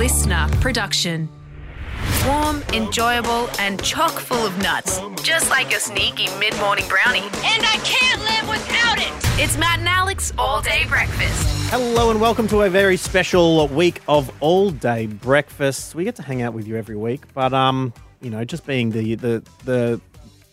listener production. Warm, enjoyable, and chock full of nuts. Just like a sneaky mid morning brownie. And I can't live without it. It's Matt and Alex all day breakfast. Hello and welcome to a very special week of all day breakfast. We get to hang out with you every week, but um, you know, just being the the the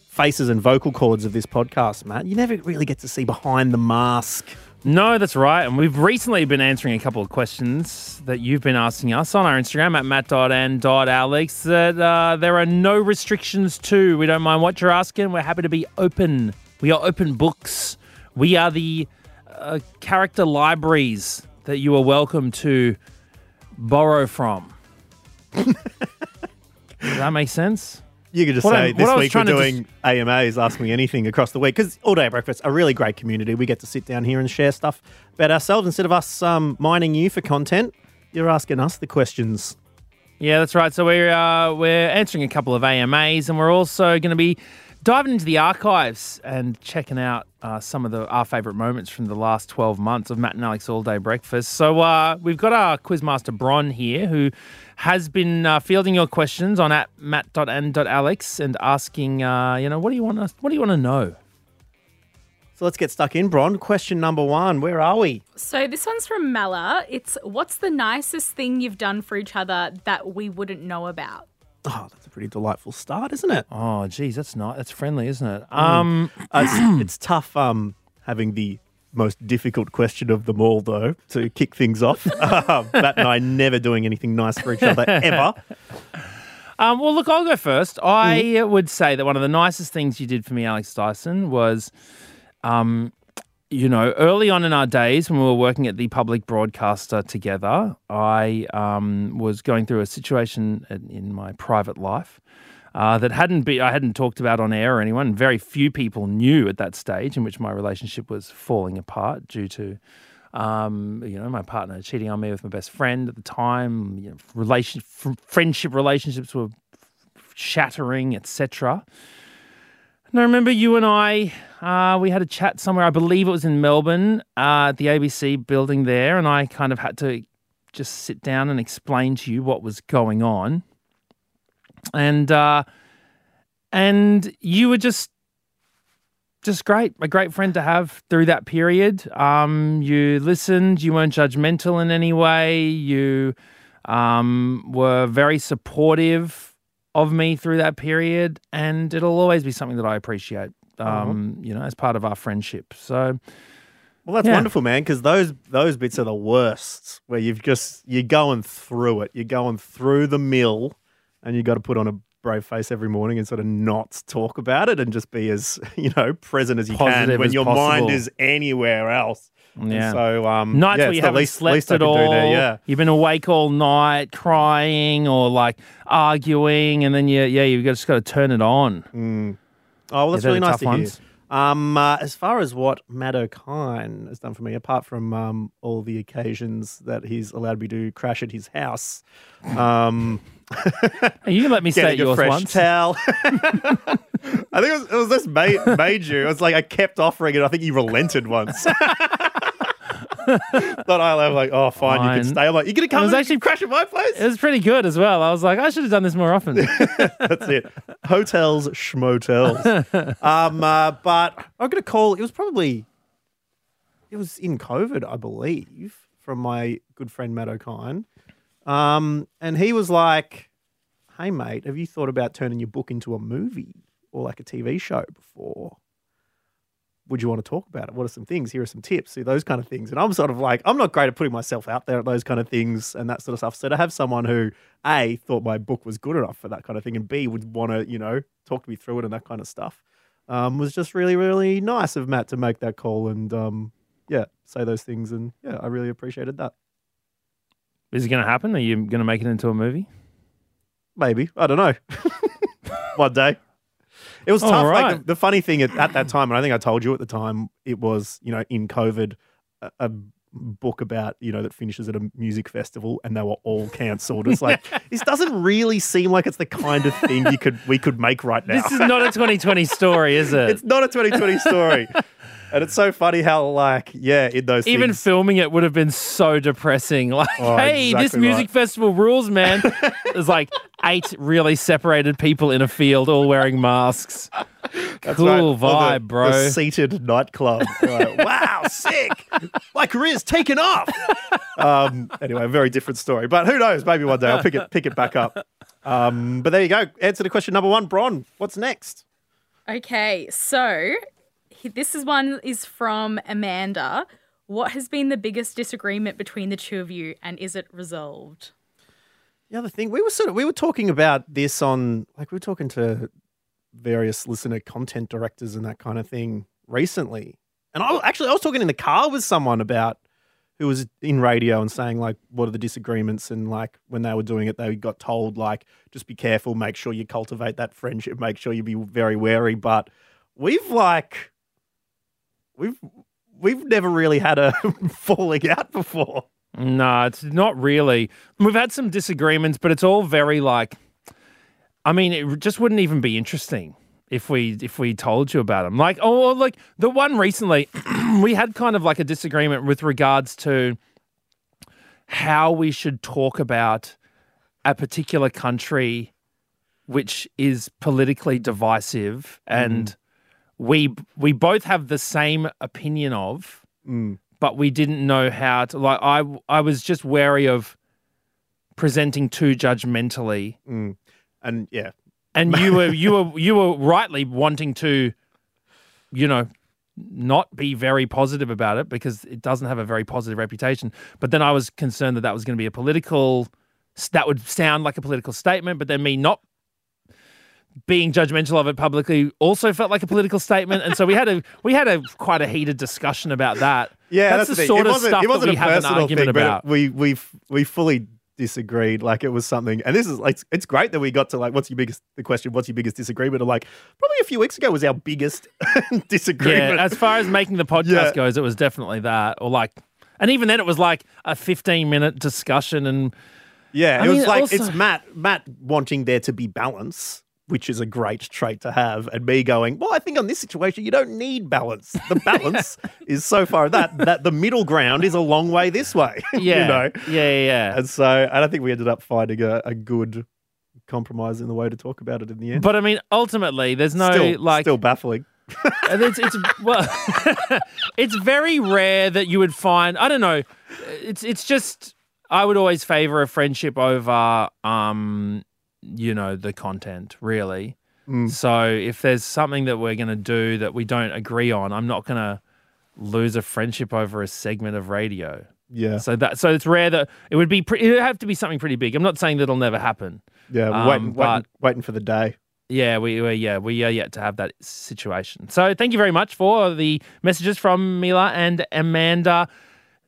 faces and vocal cords of this podcast, Matt, you never really get to see behind the mask. No, that's right. And we've recently been answering a couple of questions that you've been asking us on our Instagram at matt.and.alex that uh, there are no restrictions to. We don't mind what you're asking. We're happy to be open. We are open books. We are the uh, character libraries that you are welcome to borrow from. Does that make sense? You could just What say I'm- this week we're doing AMAs, Ask Me Anything across the week because all day breakfast, a really great community. We get to sit down here and share stuff about ourselves instead of us um, mining you for content. You're asking us the questions. Yeah, that's right. So we're uh, we're answering a couple of AMAs, and we're also going to be diving into the archives and checking out uh, some of the our favourite moments from the last twelve months of Matt and Alex All Day Breakfast. So uh, we've got our quizmaster Bron here, who has been uh, fielding your questions on at matt.and.alex and asking, uh, you know, what do you want to what do you want to know? So let's get stuck in, Bron. Question number one Where are we? So this one's from Mella. It's what's the nicest thing you've done for each other that we wouldn't know about? Oh, that's a pretty delightful start, isn't it? Oh, geez, that's not that's friendly, isn't it? Um, Uh, it's, it's tough um, having the most difficult question of them all, though, to kick things off. Uh, Matt and I never doing anything nice for each other ever. Um, well, look, I'll go first. I would say that one of the nicest things you did for me, Alex Dyson, was, um, you know, early on in our days when we were working at the public broadcaster together, I um, was going through a situation in, my private life. Uh, that hadn't been I hadn't talked about on air or anyone. Very few people knew at that stage in which my relationship was falling apart due to um, you know, my partner cheating on me with my best friend at the time. You know, relation, friendship relationships were shattering, etc. I remember you and I, uh, we had a chat somewhere. I believe it was in Melbourne, uh, at the ABC building there, and I kind of had to just sit down and explain to you what was going on. And uh, and you were just just great, a great friend to have through that period. Um, you listened, you weren't judgmental in any way, you um, were very supportive of me through that period, and it'll always be something that I appreciate. Um, You know, as part of our friendship. So Well, that's Yeah. wonderful, man, because those those bits are the worst, where you've just you're going through it, you're going through the mill, and you got to put on a brave face every morning and sort of not talk about it and just be as you know present as you can when your mind is anywhere else. And Yeah. so um, nights yeah, where you haven't least, slept least at all. there, yeah. You've been awake all night crying or like arguing, and then you, yeah, you've just got to turn it on. Oh, well, that's they're really nice to ones. hear. Um, uh, as far as what Matt O'Kine has done for me, apart from um, all the occasions that he's allowed me to crash at his house, um, You let me stay at yours fresh once. towel. I think it was, it was this you. It was like I kept offering it. I think you relented once. Thought I was like, oh, fine, you can stay. I'm like, you're gonna come It was actually- crash at my place? It was pretty good as well. I was like, I should have done this more often. That's it. Hotels, schmotels. um, uh, but I'm going to call. It was probably. It was in COVID, I believe, from my good friend Matt O'Kine. Um, and he was like, "Hey, mate, have you thought about turning your book into a movie or like a TV show before?" Would you want to talk about it? What are some things? Here are some tips. See those kind of things. And I'm sort of like, I'm not great at putting myself out there at those kind of things and that sort of stuff. So to have someone who a thought my book was good enough for that kind of thing, and b would want to, you know, talk me through it and that kind of stuff, um, was just really, really nice of Matt to make that call and um, yeah, say those things. And yeah, I really appreciated that. Is it going to happen? Are you going to make it into a movie? Maybe I don't know. One day. It was All tough. Like the, the funny thing at, at that time, and I think I told you at the time, it was you know in COVID, a, a book about you know that finishes at a music festival, and they were all cancelled. It's like this doesn't really seem like it's the kind of thing you could we could make right now. This is not a 2020 story, is it? It's not a 2020 story. And it's so funny how, like, yeah, in those Even things, filming it would have been so depressing. Like, Oh, hey, this music right. festival rules, man. There's like eight really separated people in a field all wearing masks. That's cool right. Or the- vibe, bro. The seated nightclub. Right. wow, sick. My career's taken off. Um, anyway, a very different story. But who knows? Maybe one day I'll pick it pick it back up. Um, but there you go. Answer to question number one. Bron, what's next? Okay, so he- this is one is from Amanda. What has been the biggest disagreement between the two of you, and is it resolved? The other thing, we were sort of we were talking about this on like we were talking to various listener content directors and that kind of thing recently. And I actually I was talking in the car with someone about who was in radio and saying like what are the disagreements and like when they were doing it they got told like just be careful, make sure you cultivate that friendship, make sure you be very wary. But we've like we've we've never really had a falling out before. No, it's not really. We've had some disagreements, but it's all very like. I mean, it just wouldn't even be interesting if we if we told you about them. Like, oh, like the one recently, we had kind of like a disagreement with regards to how we should talk about a particular country, which is politically divisive, and mm-hmm. We we both have the same opinion of mm. but we didn't know how to like I I was just wary of presenting too judgmentally. Mm. And yeah, and you were you were you were rightly wanting to you know not be very positive about it because it doesn't have a very positive reputation. But then I was concerned that that was going to be a political that would sound like a political statement but then me not being judgmental of it publicly also felt like a political statement and so we had a we had a quite a heated discussion about that Yeah, that's, that's, the, thing. sort it of stuff it wasn't that we a have an argument thing, about. But we we we fully disagreed. Like it was something, and this is like it's great that we got to like what's your biggest the question? What's your biggest disagreement? And like probably a few weeks ago was our biggest disagreement. yeah, as far as making the podcast Yeah. goes, it was definitely that, or like, and even then, it was like a fifteen-minute discussion, and yeah, I it was like also- it's Matt Matt wanting there to be balance. Which is a great trait to have, and me going, well, I think on this situation you don't need balance. The balance is so far that that the middle ground is a long way this way. yeah, you know, yeah, yeah, yeah. And so I don't think we ended up finding a, a good compromise in the way to talk about it in the end. But I mean, ultimately, there's no still, like, still baffling. and it's it's well, it's very rare that you would find. I don't know. It's it's just I would always favor a friendship over um you know the content really. Mm. So if there's something that we're gonna do that we don't agree on, I'm not gonna lose a friendship over a segment of radio. Yeah, So that so it's rare that it would be pre- it would have to be something pretty big. I'm not saying that it'll never happen. yeah. um, waiting, but- waiting, waiting for the day. Yeah, we, we yeah we are yet to have that situation. So thank you very much for the messages from Mila and Amanda.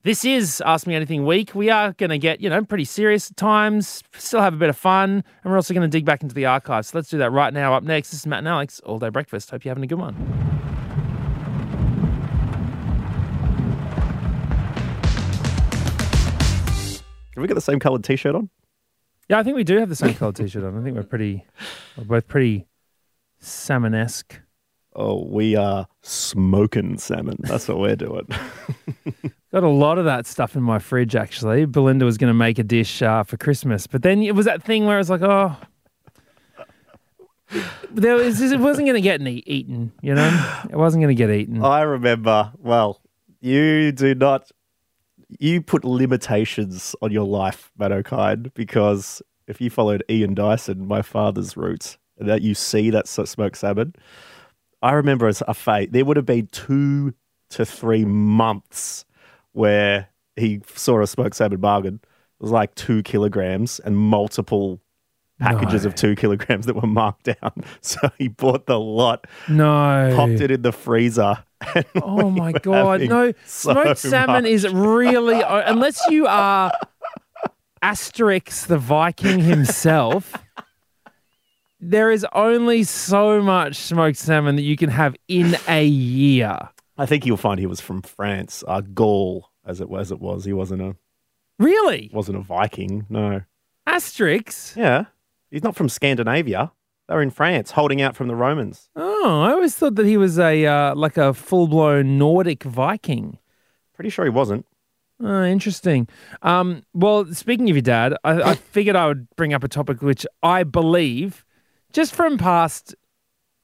This is Ask Me Anything week. We are going to get you know pretty serious at times, still have a bit of fun, and we're also going to dig back into the archives. So let's do that right now. Up next, this is Matt and Alex All Day Breakfast. Hope you're having a good one. Have we got the same coloured T-shirt on? Yeah, I think we do have the same coloured t-shirt on. I think we're pretty, we're both pretty salmon-esque. Oh, we are smoking salmon. That's what we're doing. Got a lot of that stuff in my fridge, actually. Belinda was going to make a dish uh, for Christmas, but then it was that thing where I was like, oh, there was, it wasn't going to get any eaten, you know? It wasn't going to get eaten. I remember. Well, you do not. You put limitations on your life, Matt O'Kine, because if you followed Ian Dyson, my father's roots, and that you see that smoked salmon, I remember as a fate, there would have been two to three months where he saw a smoked salmon bargain. It was like two kilograms and multiple packages No. of two kilograms that were marked down. So he bought the lot, no. popped it in the freezer. Oh my god! No, so smoked salmon much. is really unless you are Asterix the Viking himself. There is only so much smoked salmon that you can have in a year. I think you'll find he was from France, uh, Gaul, as it was. It was. He wasn't a Really, wasn't a Viking. No. Asterix? Yeah, he's not from Scandinavia. They were in France, holding out from the Romans. Oh, I always thought that he was a uh, like a full blown Nordic Viking. Pretty sure he wasn't. Oh, interesting. Um, well, speaking of your dad, I, I figured I would bring up a topic which I believe, just from past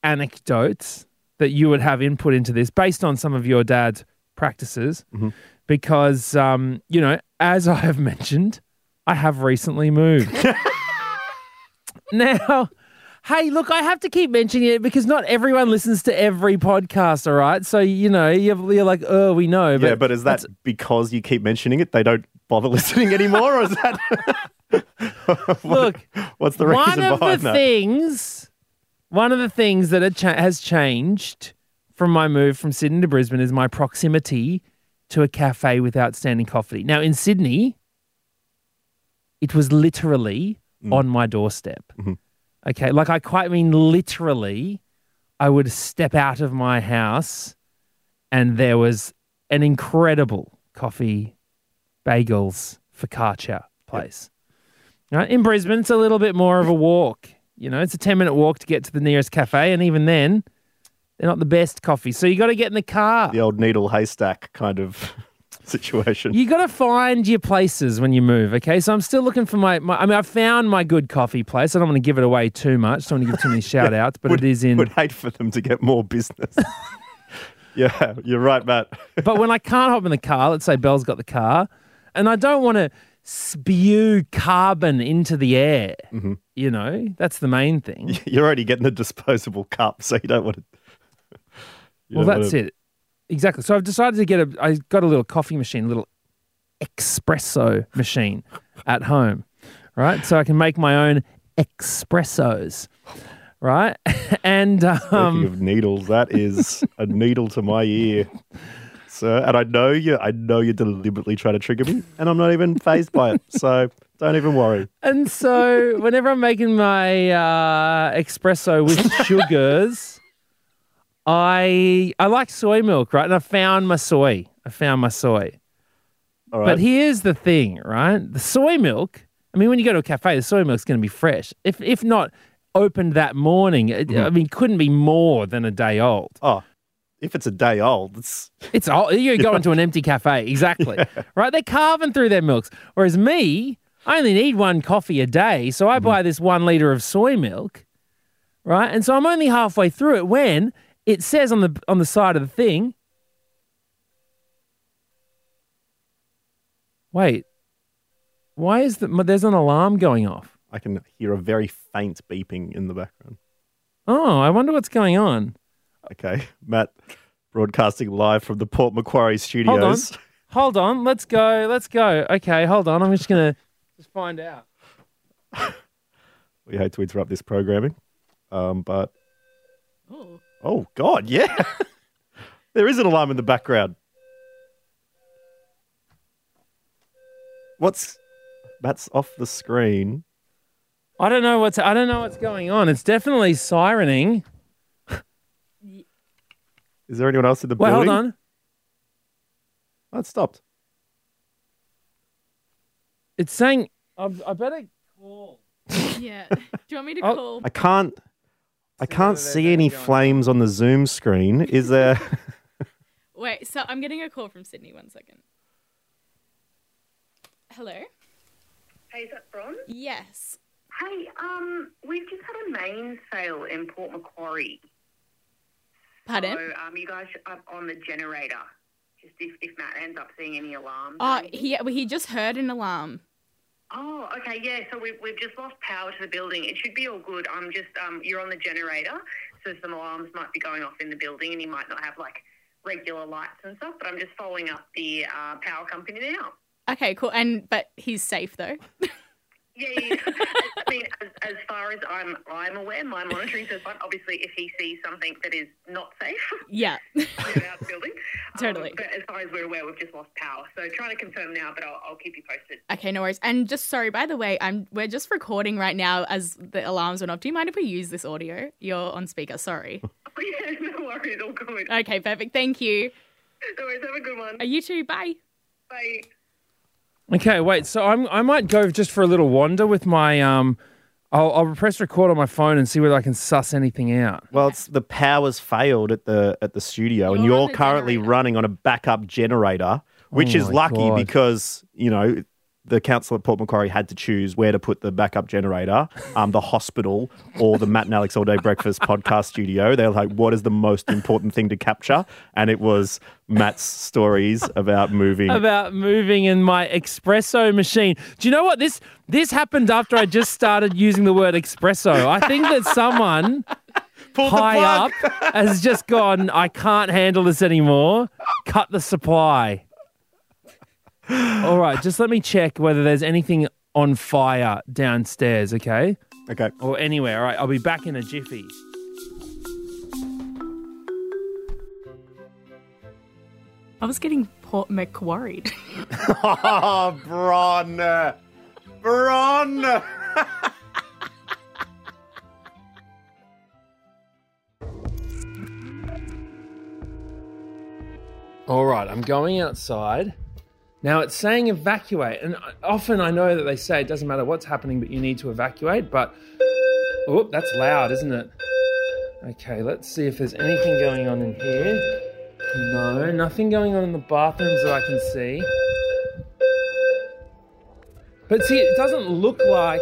anecdotes, that you would have input into this based on some of your dad's practices. Because, um, you know, as I have mentioned, I have recently moved. now, hey, look, I have to keep mentioning it because not everyone listens to every podcast, all right? So, you know, you're, you're like, oh, we know. yeah, but is that because you keep mentioning it, they don't bother listening anymore, or is that? Look, what's the one reason of behind the that? things one of the things that cha- has changed from my move from Sydney to Brisbane is my proximity to a cafe with outstanding coffee. Now in Sydney, it was literally Mm. on my doorstep. Mm-hmm. Okay, like I quite mean literally, I would step out of my house and there was an incredible coffee, bagels, focaccia place. Right? In Brisbane, it's a little bit more of a walk. You know, it's a 10 minute walk to get to the nearest cafe. And even then, they're not the best coffee. So you got to get in the car. the old needle haystack kind of situation. You got to find your places when you move. Okay. So I'm still looking for my, my I mean, I found my good coffee place. I don't want to give it away too much. Don't want to give too many shout outs, but would, it is in. Would hate for them to get more business. yeah, you're right, Matt. but when I can't hop in the car, let's say Belle's got the car, and I don't want to spew carbon into the air. Mm-hmm. You know, that's the main thing. You're already getting a disposable cup, so you don't want to. well, that's wanna- it. Exactly. So I've decided to get a. I got a little coffee machine, a little espresso machine at home, right? So I can make my own espressos, right? And Speaking um, of needles, that is a needle to my ear, sir. And I know you. I know you're deliberately trying to trigger me, and I'm not even phased by it. So don't even worry. and so whenever I'm making my uh, espresso with sugars, I I like soy milk, right? And I found my soy. I found my soy. All right. But here's the thing, right? The soy milk. I mean, when you go to a cafe, the soy milk's going to be fresh. If if not opened that morning, it, I mean, couldn't be more than a day old. oh, if it's a day old, it's It's all you go into an empty cafe, exactly. Right? They're carving through their milks. Whereas me, I only need one coffee a day, so I mm-hmm. buy this one liter of soy milk, right? And so I'm only halfway through it when it says on the on the side of the thing. Wait, why is the there's an alarm going off? I can hear a very faint beeping in the background. Oh, I wonder what's going on. Okay, Matt, broadcasting live from the Port Macquarie studios. Hold on, hold on. let's go, let's go. Okay, hold on. I'm just gonna just find out. We hate to interrupt this programming, um, but Oh. oh god, yeah, there is an alarm in the background. What's Matt's off the screen? I don't know what's I don't know what's going on. It's definitely sirening. Is there anyone else in the Wait, hold building? on. Oh, it stopped. It's saying I, I better call. Yeah. Do you want me to Oh, call? I can't. I can't whether see there's any anything going flames on the Zoom screen. Is there? Wait, so I'm getting a call from Sydney. One second. Hello? Hey, is that Bron? Yes. Hey, um, we've just had a main sale in Port Macquarie. Pardon? So, um, you guys are on the generator. Just if, if Matt ends up seeing any alarms. Oh, he he just heard an alarm. Oh, okay, yeah. So we've, we've just lost power to the building. It should be all good. I'm just um, you're on the generator, so some alarms might be going off in the building, and you might not have like regular lights and stuff. But I'm just following up the uh, power company now. Okay, cool. And but he's safe though. Yeah, yeah. I mean, as, as far as I'm I'm aware, my monitoring says fine. Obviously, if he sees something that is not safe, yeah. get out the building. Totally. Um, but as far as we're aware, we've just lost power. So trying to confirm now, but I'll, I'll keep you posted. okay, no worries. And just sorry, by the way, I'm we're just recording right now as the alarms went off. Do you mind if we use this audio? You're on speaker. Sorry. Oh, yeah, no worries, all good. Okay, perfect. Thank you. No worries, have a good one. Uh, you too. Bye. Bye. Okay, wait. So I'm I might go just for a little wander with my um I'll, I'll press record on my phone and see whether I can suss anything out. Well, it's the power's failed at the at the studio, and You're on you're the currently generator. running on a backup generator, which Oh is my lucky God. because you know the council at Port Macquarie had to choose where to put the backup generator, um, the hospital or the Matt and Alex All Day Breakfast podcast studio. They were like, "What is the most important thing to capture?" And it was Matt's stories about moving. About moving in my espresso machine. Do you know what this this happened after I just started using the word espresso? I think that someone high up has just gone. I can't handle this anymore. Cut the supply. All right, just let me check whether there's anything on fire downstairs. Okay. Okay. or anywhere. All right, I'll be back in a jiffy. I was getting Port McWorried. Oh, Bron. Bron. All right, I'm going outside. Now it's saying evacuate, and often I know that they say it doesn't matter what's happening, but you need to evacuate. But oh, that's loud, isn't it? Okay, let's see if there's anything going on in here. No, nothing going on in the bathrooms that I can see. But see, it doesn't look like.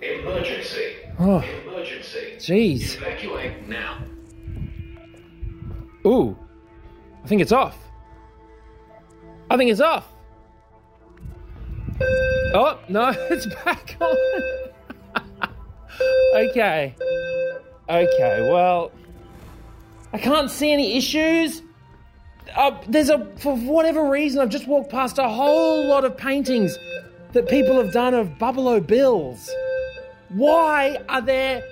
Emergency. Oh, Emergency. jeez. Evacuate now. Ooh, I think it's off. I think it's off. Oh, no, it's back on. okay. Okay, well, I can't see any issues. Uh, there's a, for whatever reason, I've just walked past a whole lot of paintings that people have done of Buffalo Bills. Why are there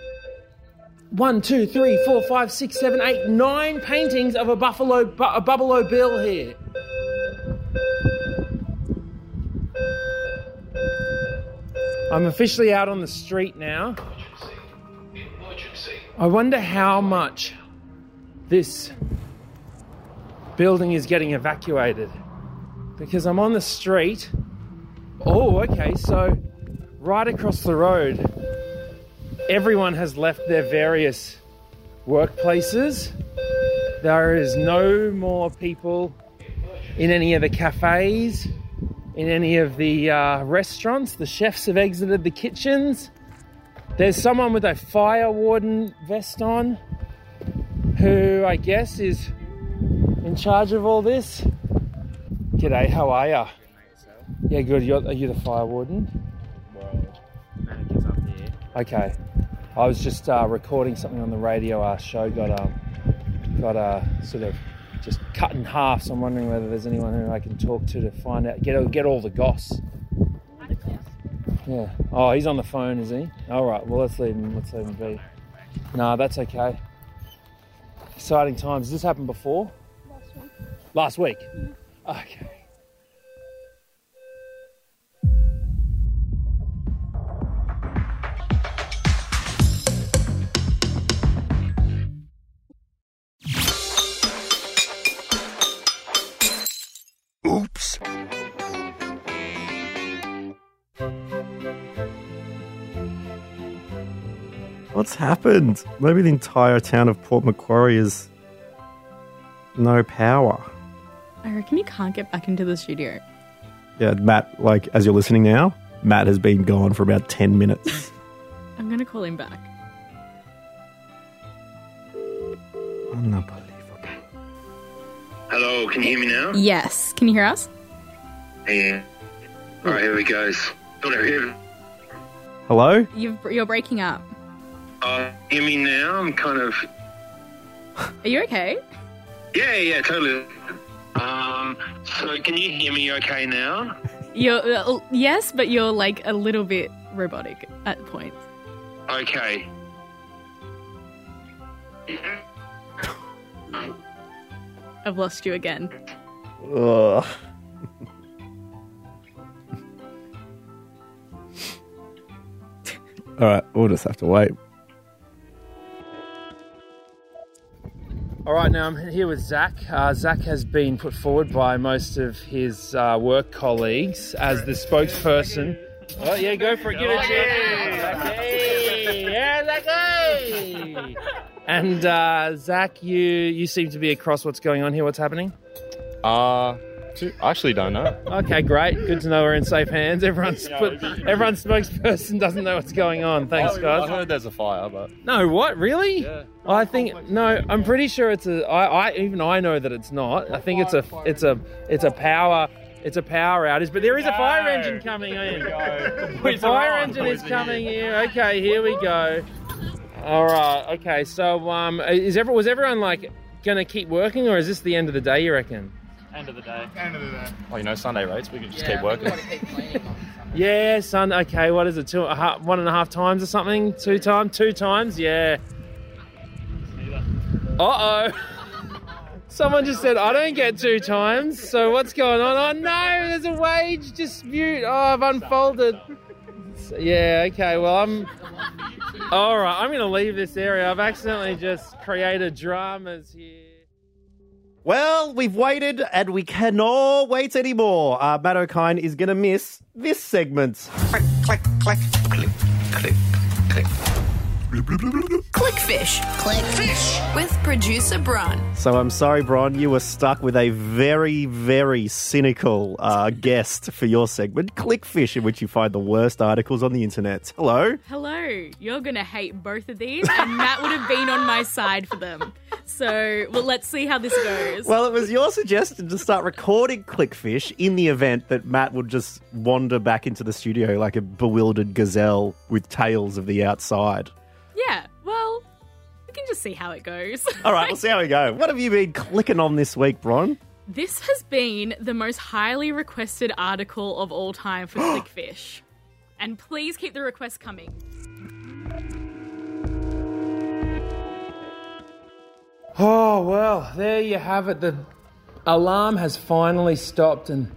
one, two, three, four, five, six, seven, eight, nine paintings of a buffalo, bu- a Buffalo Bill here. I'm officially out on the street now. I wonder how much this building is getting evacuated. Because I'm on the street. Oh, okay, so right across the road, everyone has left their various workplaces. There is no more people in any of the cafes, in any of the uh, restaurants. The chefs have exited the kitchens. There's someone with a fire warden vest on who I guess is in charge of all this. G'day, how are ya? Yeah, good. You're, are you the fire warden? Manager's up here. Okay. I was just uh, recording something on the radio. Our show got um, got uh, sort of just cut in half. So I'm wondering whether there's anyone who I can talk to to find out get get all the goss. Yeah. Oh, he's on the phone, is he? All right. Well, let's leave him. Let's leave him be. No, that's okay. Exciting times. Has this happened before? Last week. Last week. Okay. What's happened? Maybe the entire town of Port Macquarie is no power. I reckon you can't get back into the studio. Yeah, Matt, like, as you're listening now, Matt has been gone for about 10 minutes. I'm gonna call him back. Unbelievable. Hello, can you hear me now? Yes. Can you hear us? Yeah. All right, here we go. No, here. Hello? You've, you're breaking up. Uh, hear me now? I'm kind of. Are you okay? Yeah, yeah, totally. Um, so can you hear me okay now? You're uh, yes, but you're like a little bit robotic at points. Okay. I've lost you again. Ugh. All right, we'll just have to wait. All right, now I'm here with Zach. Uh, Zach has been put forward by most of his uh, work colleagues as the spokesperson Oh yeah, go for it. Give it a cheer. Hey, yeah, Zachy. And uh, Zach, you you seem to be across what's going on here. What's happening? Uh, I actually don't know. Okay, great. Good to know we're in safe hands. Everyone's put, everyone's spokesperson doesn't know what's going on. Thanks, guys. I guys. heard there's a fire, but No, what? Really? Yeah. I think no. I'm pretty sure it's a. I, I even I know that it's not. I think it's a. It's a. It's a power. It's a power outage, but there is a fire engine coming in. The fire engine is coming here. Okay, here we go. All right. Okay. So, um, is ever was everyone like gonna keep working, or is this the end of the day? You reckon? End of the day. End of the day. Oh, you know, Sunday rates, we can just keep working. Yeah, son. Okay, what is it? Two, a half, one and a half times or something? Two times? Two times? Yeah. Uh oh. Someone just said I don't get two times. So what's going on? Oh no, there's a wage dispute. Oh, I've unfolded. Yeah. Okay. Well, I'm. All right. I'm going to leave this area. I've accidentally just created dramas here. Well, we've waited and we cannot wait anymore. Uh, Matt O'Kine is going to miss this segment. Click, click, click, click, click, click. Clickfish. Clickfish. With producer Bron. So I'm sorry, Bron, you were stuck with a very, very cynical uh, guest for your segment, Clickfish, in which you find the worst articles on the internet. Hello. Hello. You're going to hate both of these, and Matt would have been on my side for them. So, well, let's see how this goes. Well, it was your suggestion to start recording Clickfish in the event that Matt would just wander back into the studio like a bewildered gazelle with tales of the outside. Yeah, well, we can just see how it goes. All right, we'll see how we go. What have you been clicking on this week, Bron? This has been the most highly requested article of all time for Clickfish. And please keep the requests coming. Oh, well, there you have it. The alarm has finally stopped, and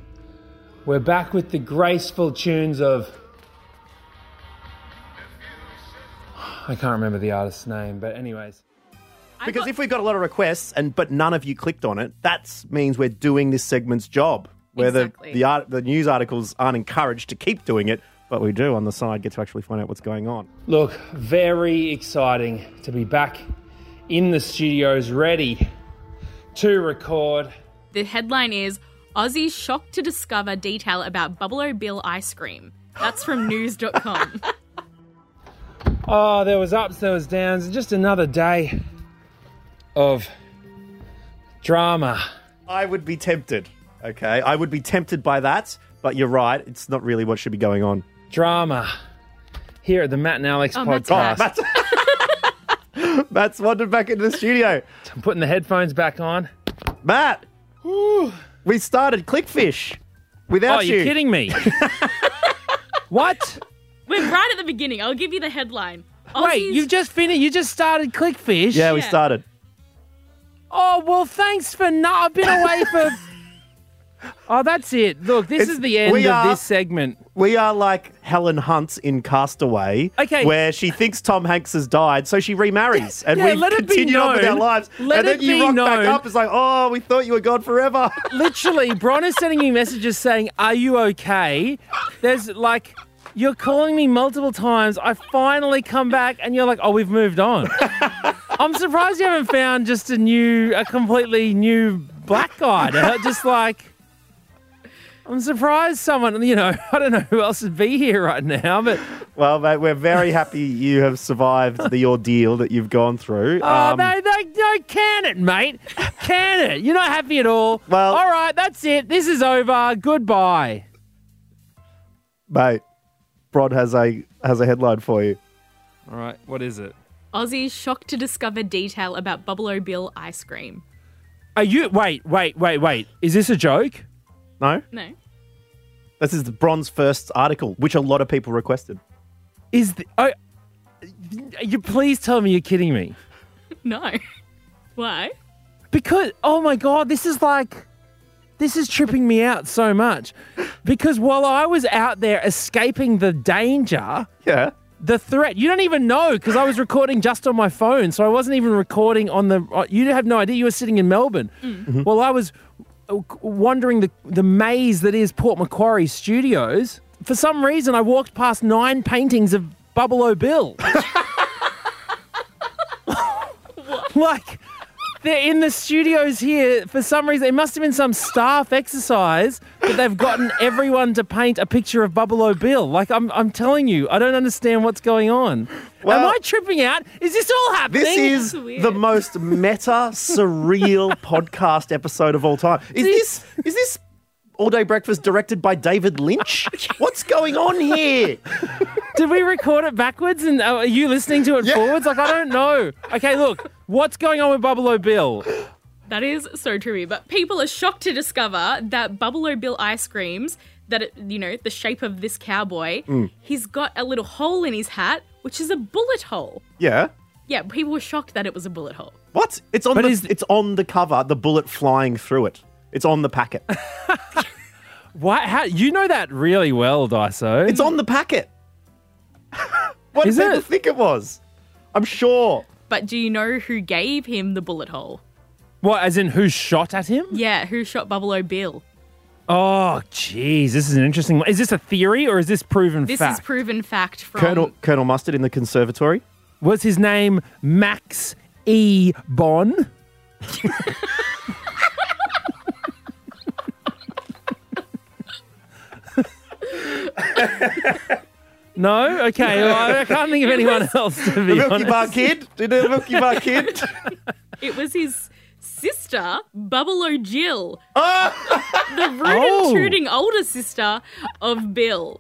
we're back with the graceful tunes of. I can't remember the artist's name, but, anyways. Because got- if we've got a lot of requests and but none of you clicked on it, that means we're doing this segment's job. Where Exactly. the the, art, the news articles aren't encouraged to keep doing it, but we do on the side get to actually find out what's going on. Look, very exciting to be back in the studios, ready to record. The headline is Aussies shocked to discover detail about Bubble O' Bill ice cream. That's from news.com. Oh, there was ups, there was downs, just another day of drama. I would be tempted. Okay, I would be tempted by that, but you're right. It's not really what should be going on. Drama. Here at the Matt and Alex Oh, Matt's podcast. back. Matt's, Matt's wandered back into the studio. I'm putting the headphones back on. Matt, we started Clickfish without oh, you. you're kidding me. what? We're right at the beginning. I'll give you the headline. Wait, you've just finished. You just started Clickfish. Yeah, we Yeah. started. Oh well, thanks for no. I've been away for. Oh, that's it. Look, this It's- is the end we of are- this segment. We are like Helen Hunt in Castaway, Okay. where she thinks Tom Hanks has died, so she remarries, and Yeah, we let it be continue on with our known- lives. let and then it you be rock back known- up. It's like, oh, we thought you were gone forever. Literally, Bron is sending me messages saying, "Are you okay?" There's like. You're calling me multiple times. I finally come back, and you're like, "Oh, we've moved on." I'm surprised you haven't found just a new, a completely new black guy. Just like, I'm surprised someone, you know, I don't know who else would be here right now, but well, mate, we're very happy you have survived the ordeal that you've gone through. Oh, Um, no, no, no, can it, mate. Can it. You're not happy at all. Well- all right, that's it. This is over. Goodbye. mate, Bron has a has a headline for you. All right, what is it? Aussies shocked to discover detail about Bubble Bill ice cream. Are you, wait, wait, wait, wait. Is this a joke? No, No. this is the Bron's first article, which a lot of people requested. Is the, oh, you please tell me you're kidding me. No. Why? Because, oh my God, this is like, this is tripping me out so much. Because while I was out there escaping the danger, Yeah, the threat. You don't even know because I was recording just on my phone, so I wasn't even recording on the. uh, You have no idea. You were sitting in Melbourne. Mm-hmm. Well, I was uh, wandering the the maze that is Port Macquarie Studios. for some reason, I walked past nine paintings of Bubble O Bill. like, they're in the studios here. For some reason, it must have been some staff exercise that they've gotten everyone to paint a picture of Bubble O Bill. Like, I'm, I'm telling you, I don't understand what's going on. Am I tripping out? Is this all happening? This is the most meta, surreal podcast episode of all time. Is this is this all day breakfast directed by David Lynch? What's going on here? Did we record it backwards and uh, are you listening to it forwards? Like, I don't know. Okay, look, what's going on with Bubble O Bill? That is so true. But people are shocked to discover that Bubble O Bill ice creams, that, it, you know, the shape of this cowboy, Mm. he's got a little hole in his hat, which is a bullet hole. Yeah. Yeah, people were shocked that it was a bullet hole. What? It's on the is, it's on the cover, the bullet flying through it. It's on the packet. What? How, you know that really well, Daiso. It's on the packet. what Is did people think it was? I'm sure. But do you know who gave him the bullet hole? What, as in who shot at him? Yeah, who shot Bubble O Bill? Oh, jeez, this is an interesting one. Is this a theory or is this proven This fact? is proven fact from. Colonel Colonel Mustard in the conservatory. Was his name Max E. Bon? no? Okay, well, I can't think of anyone else to The be Milky honest. Bar Kid. Did the Milky Bar Kid? It was his sister, Bubble O Jill. Ah! the rude Oh. and tooting older sister of Bill.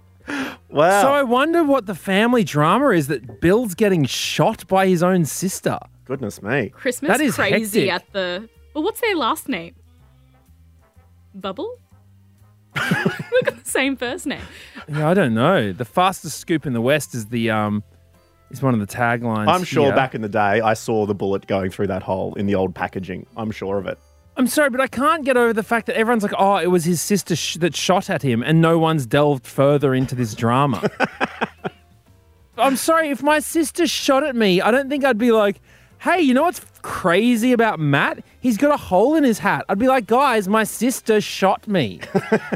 Wow. So I wonder what the family drama is that Bill's getting shot by his own sister. Goodness me. Christmas That is crazy hectic. at the. Well, what's their last name? Bubble? We've got the same first name. Yeah, I don't know. The fastest scoop in the West is the um is one of the taglines. I'm sure here. back in the day I saw the bullet going through that hole in the old packaging. I'm sure of it. I'm sorry, but I can't get over the fact that everyone's like, "Oh, it was his sister sh- that shot at him," and no one's delved further into this drama. I'm sorry if my sister shot at me. I don't think I'd be like, "Hey, you know what's crazy about Matt? He's got a hole in his hat." I'd be like, "Guys, my sister shot me.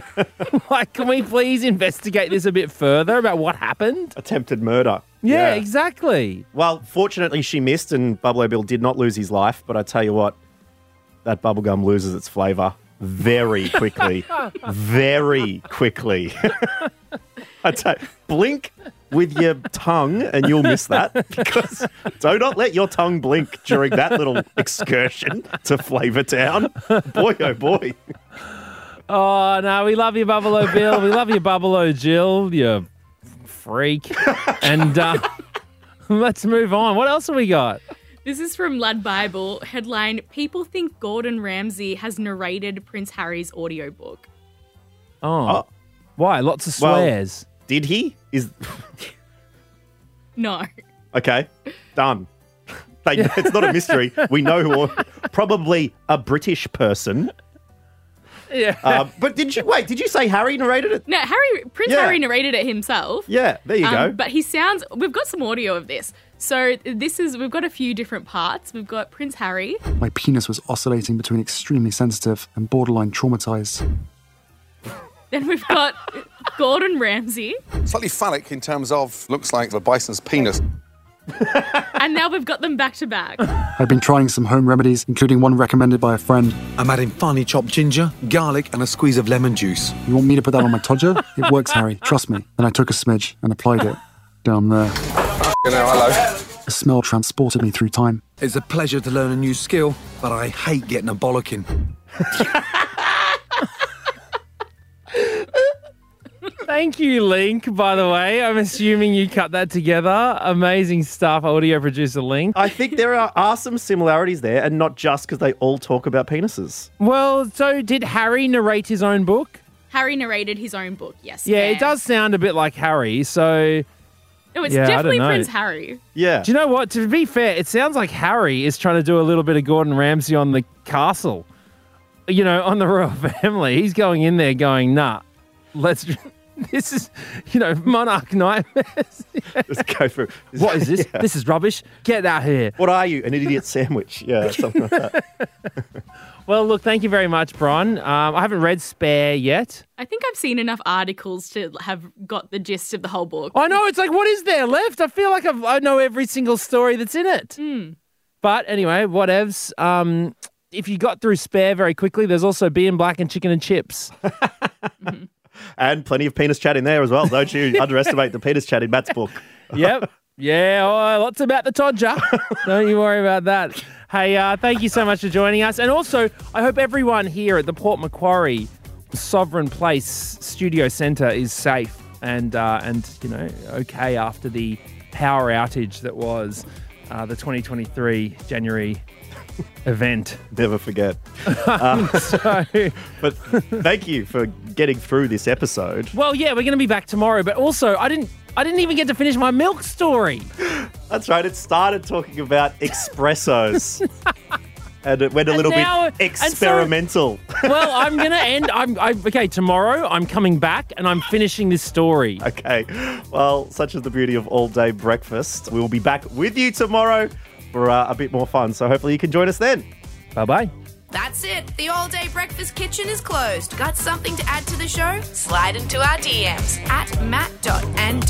like, can we please investigate this a bit further about what happened?" Attempted murder. Yeah, exactly. Well, fortunately she missed and Bubble Bill did not lose his life, but I tell you what, that bubblegum loses its flavour very quickly. very quickly. I tell you, blink with your tongue and you'll miss that because do not let your tongue blink during that little excursion to Flavour Town. Boy, oh boy. Oh no, we love you, Bubble O Bill. We love you, Bubble O Jill. You freak. And uh, let's move on. What else have we got? This is from LADbible. Headline People think Gordon Ramsay has narrated Prince Harry's audiobook. Oh, why? Lots of Well- swears. Did he? Is No. okay. Done. They, it's not a mystery. We know who probably a British person. Yeah. Um, but did you wait? Did you say Harry narrated it? No, Harry Prince Yeah. Harry narrated it himself. Yeah, there you Um, go. But he sounds. We've got some audio of this. So this is. We've got a few different parts. We've got Prince Harry. My penis was oscillating between extremely sensitive and borderline traumatized. Then we've got Gordon Ramsay, Slightly phallic in terms of looks like the bison's penis. and now we've got them back to back. I've been trying some home remedies, including one recommended by a friend. I'm adding finely chopped ginger, garlic, and a squeeze of lemon juice. You want me to put that on my todger? It works, Harry. Trust me. Then I took a smidge and applied it down there. You know, hello. The smell transported me through time. It's a pleasure to learn a new skill, but I hate getting a bollocking. Thank you, Link, by the way. I'm assuming you cut that together. Amazing stuff, audio producer Link. I think there are, are some similarities there, and not just because they all talk about penises. Well, so did Harry narrate his own book? Harry narrated his own book. Yes. Yeah, fair. it does sound a bit like Harry. So, No, it's Yeah, definitely. Prince Harry. Yeah. do you know what? To be fair, it sounds like Harry is trying to do a little bit of Gordon Ramsay on the castle. You know, on the royal family. He's going in there going, nah, let's. This is, you know, monarch nightmares. Just go through. what is this? Yeah. This is rubbish. Get out here. What are you? An idiot sandwich? Yeah, something like that. Well, look, thank you very much, Bron. Um, I haven't read Spare yet. I think I've seen enough articles to have got the gist of the whole book. I know. It's like, what is there left? I feel like I've, I know every single story that's in it. But anyway, whatevs. Um, if you got through Spare very quickly, there's also being black and chicken and chips. And plenty of penis chat in there as well. Don't you underestimate the penis chat in Matt's book. yep. Yeah, oh, lots about the Todger. Don't you worry about that. Hey, uh, thank you so much for joining us. And also, I hope everyone here at the Port Macquarie Sovereign Place Studio Centre is safe and, uh, and you know, okay after the power outage that was uh, the 2023 January event. Never forget. Uh, but thank you for getting through this episode. well, yeah, we're going to be back tomorrow. But also, I didn't, I didn't even get to finish my milk story. That's right. It started talking about espressos. and it went a And little now- bit and so- experimental. well, I'm gonna end. I'm I, okay. Tomorrow, I'm coming back and I'm finishing this story. Okay. Well, such is the beauty of all day breakfast. We will be back with you tomorrow for uh, a bit more fun. So hopefully you can join us then. Bye bye. That's it. The all day breakfast kitchen is closed. Got something to add to the show? Slide into our DMs at matt.and.alex.